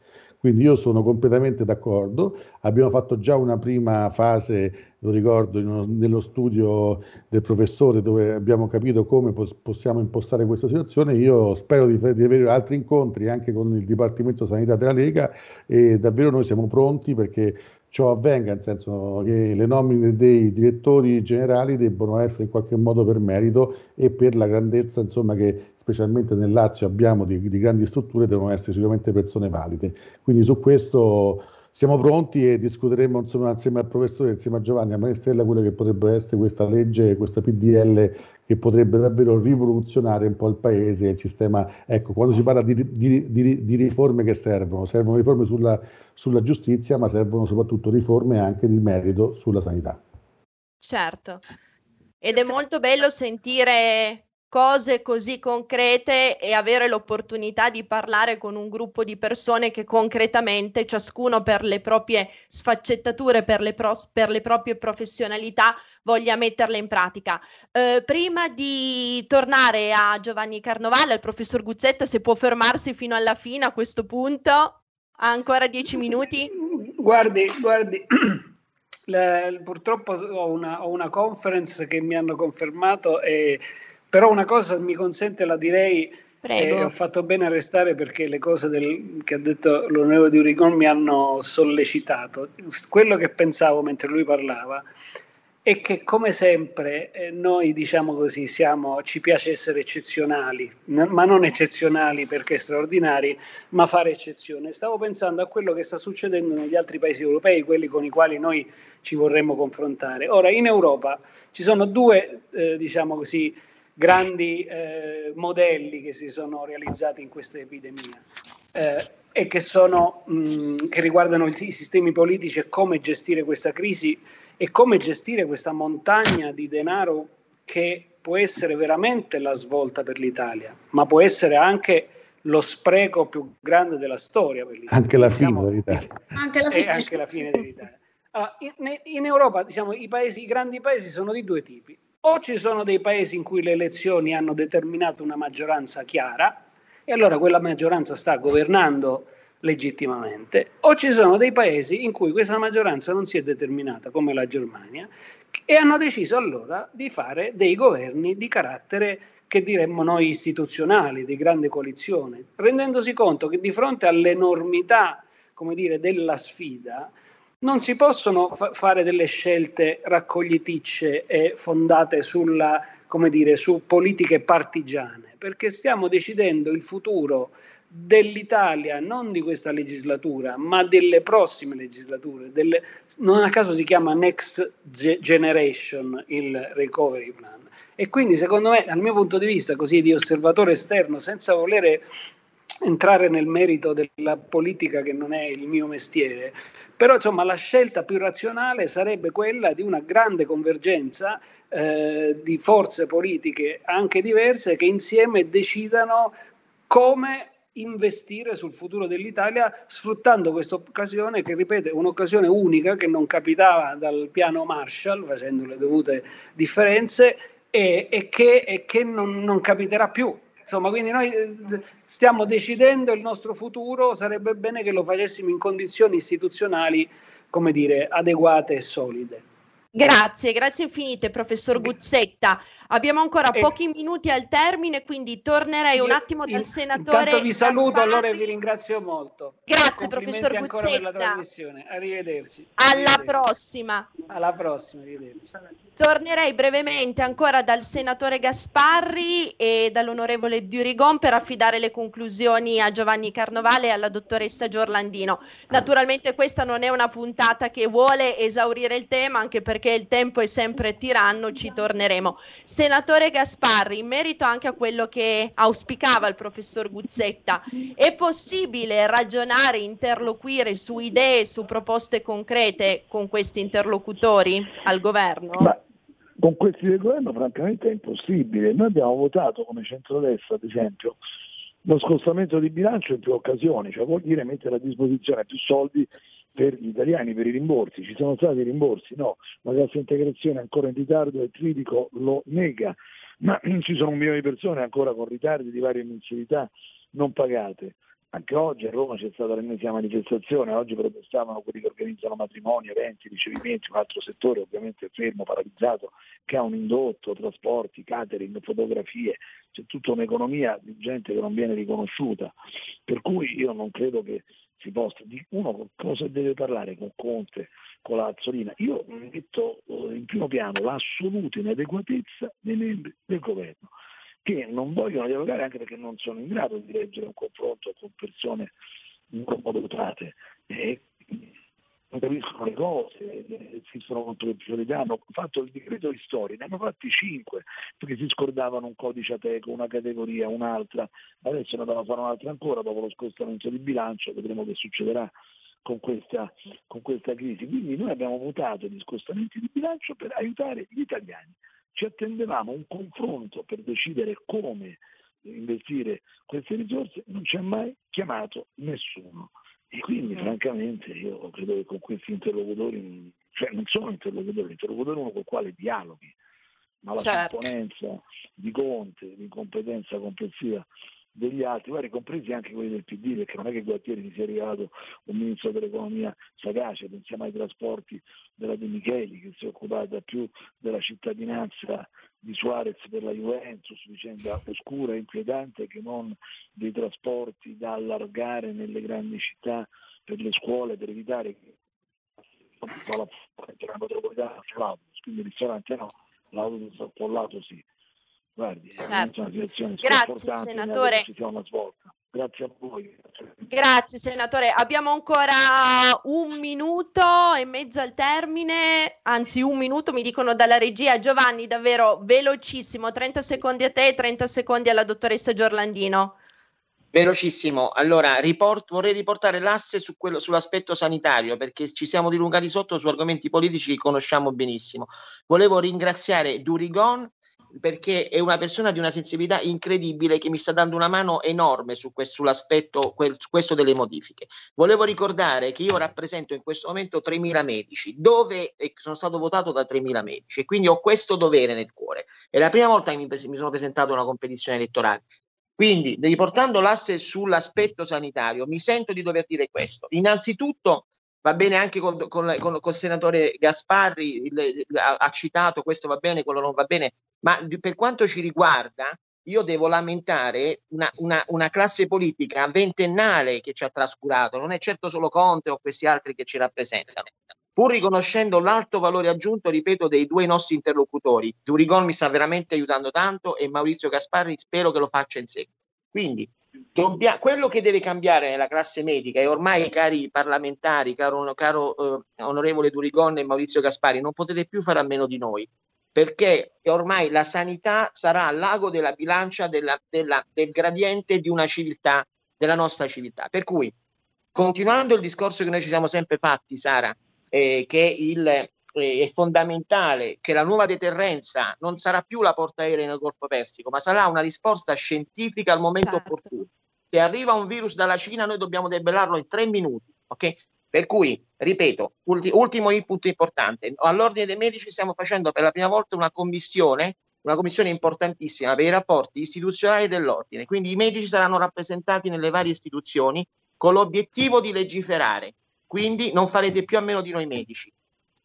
[SPEAKER 8] Quindi io sono completamente d'accordo, abbiamo fatto già una prima fase, lo ricordo, uno, nello studio del professore dove abbiamo capito come pos- possiamo impostare questa situazione, io spero di, di, avere altri incontri anche con il Dipartimento Sanità della Lega e davvero noi siamo pronti perché ciò avvenga, nel senso che le nomine dei direttori generali debbono essere in qualche modo per merito e per la grandezza insomma, che specialmente nel Lazio abbiamo di, di, grandi strutture, devono essere sicuramente persone valide. Quindi su questo siamo pronti e discuteremo insomma, insieme al professore, insieme a Giovanni, a Manestrella, quello che potrebbe essere questa legge, questa PDL che potrebbe davvero rivoluzionare un po' il paese e il sistema. Ecco, quando si parla di, di, di, di riforme che servono, servono riforme sulla, sulla giustizia, ma servono soprattutto riforme anche di merito sulla sanità.
[SPEAKER 2] Certo, ed è molto bello sentire cose così concrete e avere l'opportunità di parlare con un gruppo di persone che concretamente, ciascuno per le proprie sfaccettature, per le, pro- per le proprie professionalità, voglia metterle in pratica. Eh, prima di tornare a Giovanni Carnovale, al professor Guzzetta, se può fermarsi fino alla fine a questo punto, ha ancora dieci minuti.
[SPEAKER 4] Guardi, guardi. <clears throat> Le, purtroppo ho una, ho una conference che mi hanno confermato e però una cosa mi consente, la direi, Prego. E ho fatto bene a restare perché le cose del, che ha detto l'onorevole Di Uricon mi hanno sollecitato. Quello che pensavo mentre lui parlava è che come sempre eh, noi diciamo così siamo, ci piace essere eccezionali, n- ma non eccezionali perché straordinari, ma fare eccezione. Stavo pensando a quello che sta succedendo negli altri paesi europei, quelli con i quali noi ci vorremmo confrontare. Ora, in Europa ci sono due, eh, diciamo così, grandi eh, modelli che si sono realizzati in questa epidemia eh, e che, sono, mh, che riguardano i sistemi politici e come gestire questa crisi e come gestire questa montagna di denaro che può essere veramente la svolta per l'Italia, ma può essere anche lo spreco più grande della storia per l'Italia.
[SPEAKER 8] Anche la diciamo, fine dell'Italia.
[SPEAKER 5] Anche la fine,
[SPEAKER 4] anche la fine dell'Italia. Allora, in, in, Europa diciamo, i, paesi, i grandi paesi sono di due tipi o ci sono dei paesi in cui le elezioni hanno determinato una maggioranza chiara e allora quella maggioranza sta governando legittimamente, o ci sono dei paesi in cui questa maggioranza non si è determinata, come la Germania, e hanno deciso allora di fare dei governi di carattere che diremmo noi istituzionali, di grande coalizione, rendendosi conto che di fronte all'enormità, come dire, della sfida, non si possono fa- fare delle scelte raccogliticce e fondate sulla, come dire, su politiche partigiane, perché stiamo decidendo il futuro dell'Italia, non di questa legislatura, ma delle prossime legislature. Delle, non a caso si chiama Next Generation il Recovery Plan. E quindi, secondo me, dal mio punto di vista, così di osservatore esterno, senza volere entrare nel merito della politica che non è il mio mestiere, però insomma la scelta più razionale sarebbe quella di una grande convergenza eh, di forze politiche anche diverse che insieme decidano come investire sul futuro dell'Italia sfruttando questa occasione che ripeto è un'occasione unica che non capitava dal piano Marshall facendo le dovute differenze e, e che, e che non, non capiterà più Insomma, quindi noi eh, stiamo decidendo il nostro futuro, sarebbe bene che lo facessimo in condizioni istituzionali, come dire, adeguate e solide.
[SPEAKER 2] Grazie, grazie infinite professor Guzzetta. Abbiamo ancora eh, pochi minuti al termine, quindi tornerei un attimo dal senatore.
[SPEAKER 4] Intanto vi saluto Gasparri. allora e vi ringrazio molto.
[SPEAKER 2] Grazie professor
[SPEAKER 4] ancora per la trasmissione. Arrivederci.
[SPEAKER 2] Alla
[SPEAKER 4] arrivederci.
[SPEAKER 2] prossima.
[SPEAKER 4] Alla prossima, arrivederci.
[SPEAKER 2] Tornerei brevemente ancora dal senatore Gasparri e dall'onorevole Durigon per affidare le conclusioni a Giovanni Carnovale e alla dottoressa Giorlandino. Naturalmente questa non è una puntata che vuole esaurire il tema, anche perché il tempo è sempre tiranno, ci torneremo. Senatore Gasparri, in merito anche a quello che auspicava il professor Guzzetta, è possibile ragionare, interloquire su idee, su proposte concrete con questi interlocutori al governo?
[SPEAKER 7] Beh con questi del governo francamente è impossibile. Noi abbiamo votato come centrodestra, ad esempio, lo scostamento di bilancio in più occasioni, cioè vuol dire mettere a disposizione più soldi per gli italiani, per i rimborsi. Ci sono stati rimborsi? No, la cassa integrazione è ancora in ritardo e Tridico lo nega, ma <clears throat> ci sono un milione di persone ancora con ritardi di varie mensilità non pagate. Anche oggi a Roma c'è stata l'ennesima manifestazione, oggi protestavano quelli che organizzano matrimoni, eventi, ricevimenti, un altro settore ovviamente fermo, paralizzato, che ha un indotto, trasporti, catering, fotografie, c'è tutta un'economia di gente che non viene riconosciuta. Per cui io non credo che si possa, di uno cosa deve parlare con Conte, con la Azzolina. Io metto eh, in primo piano l'assoluta inadeguatezza dei membri del governo che non vogliono dialogare anche perché non sono in grado di leggere un confronto con persone in modo dotate. E non capiscono le cose, esistono controversionalità, hanno fatto il decreto di storia, ne hanno fatti cinque, perché si scordavano un codice ateco, una categoria, un'altra, adesso ne devono fare un'altra ancora dopo lo scostamento di bilancio, vedremo che succederà con questa, con questa crisi. Quindi noi abbiamo votato gli scostamenti di bilancio per aiutare gli italiani ci attendevamo un confronto per decidere come investire queste risorse, non ci ha mai chiamato nessuno. E quindi francamente io credo che con questi interlocutori, cioè non sono interlocutori, interlocutori uno con il quale dialoghi, ma la certo. componenza di Conte, di competenza complessiva degli altri, magari compresi anche quelli del PD, perché non è che Gualtieri si sia arrivato un ministro dell'economia sagace, pensiamo ai trasporti della De Micheli che si è occupata più della cittadinanza di Suarez per la Juventus, vicenda oscura e inquietante che non dei trasporti da allargare nelle grandi città per le scuole per evitare che la metropolitana l'autobus, quindi il ristorante no, l'autobus affollato sì. Guardi, certo. è una situazione
[SPEAKER 2] Grazie senatore.
[SPEAKER 7] Grazie a voi.
[SPEAKER 2] Grazie senatore. Abbiamo ancora un minuto e mezzo al termine, anzi un minuto mi dicono dalla regia. Giovanni, davvero velocissimo, 30 secondi a te e 30 secondi alla dottoressa Giorlandino.
[SPEAKER 3] Velocissimo, allora riport, vorrei riportare l'asse su quello, sull'aspetto sanitario perché ci siamo dilungati sotto su argomenti politici che conosciamo benissimo. Volevo ringraziare Durigon perché è una persona di una sensibilità incredibile che mi sta dando una mano enorme su questo, sull'aspetto quel, su questo delle modifiche. Volevo ricordare che io rappresento in questo momento 3.000 medici, dove sono stato votato da 3.000 medici e quindi ho questo dovere nel cuore. È la prima volta che mi, mi sono presentato a una competizione elettorale. Quindi, riportando l'asse sull'aspetto sanitario, mi sento di dover dire questo. Innanzitutto, va bene anche con, il senatore Gasparri, il, ha, ha, citato questo va bene, quello non va bene, ma per quanto ci riguarda, io devo lamentare una, una, una, classe politica ventennale che ci ha trascurato, non è certo solo Conte o questi altri che ci rappresentano. Pur riconoscendo l'alto valore aggiunto, ripeto, dei due nostri interlocutori, Durigon mi sta veramente aiutando tanto e Maurizio Gasparri spero che lo faccia in seguito. Quindi dobbia, quello che deve cambiare nella classe medica e ormai cari parlamentari, caro, caro eh, onorevole Durigon e Maurizio Gasparri, non potete più fare a meno di noi perché ormai la sanità sarà lago della bilancia della, della, del gradiente di una civiltà, della nostra civiltà. Per cui, continuando il discorso che noi ci siamo sempre fatti, Sara, eh, che il, è fondamentale che la nuova deterrenza non sarà più la portaerei nel Golfo Persico, ma sarà una risposta scientifica al momento certo. opportuno. Se arriva un virus dalla Cina, noi dobbiamo debellarlo in tre minuti, ok? Per cui, ripeto, ulti- ultimo input importante, all'Ordine dei Medici stiamo facendo per la prima volta una commissione, una commissione importantissima per i rapporti istituzionali dell'Ordine, quindi i medici saranno rappresentati nelle varie istituzioni con l'obiettivo di legiferare, quindi non farete più a meno di noi medici.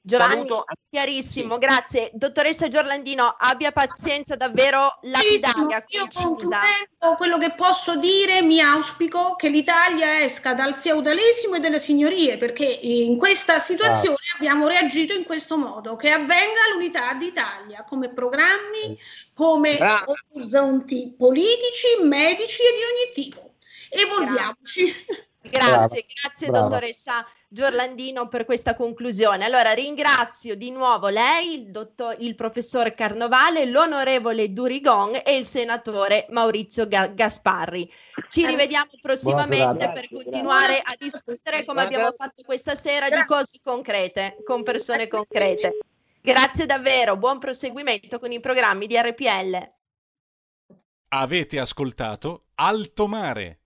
[SPEAKER 2] Giovanni, Saluto. chiarissimo, sì. grazie. Dottoressa Giorlandino, abbia pazienza davvero lapidaria,
[SPEAKER 5] Io concludendo quello che posso dire, mi auspico che l'Italia esca dal feudalesimo e dalle signorie, perché in questa situazione ah. abbiamo reagito in questo modo, che avvenga l'unità d'Italia come programmi, come ah. orizzonti politici, medici e di ogni tipo. Evolviamoci.
[SPEAKER 2] Grazie. Grazie, grazie dottoressa Giorlandino per questa conclusione. Allora ringrazio di nuovo lei, il, dottor, il professor Carnovale, l'onorevole Durigon e il senatore Maurizio Ga- Gasparri. Ci rivediamo prossimamente grazie, per continuare grazie. a discutere come abbiamo fatto questa sera di cose concrete, con persone concrete. Grazie davvero, buon proseguimento con i programmi di RPL.
[SPEAKER 1] Avete ascoltato Alto Mare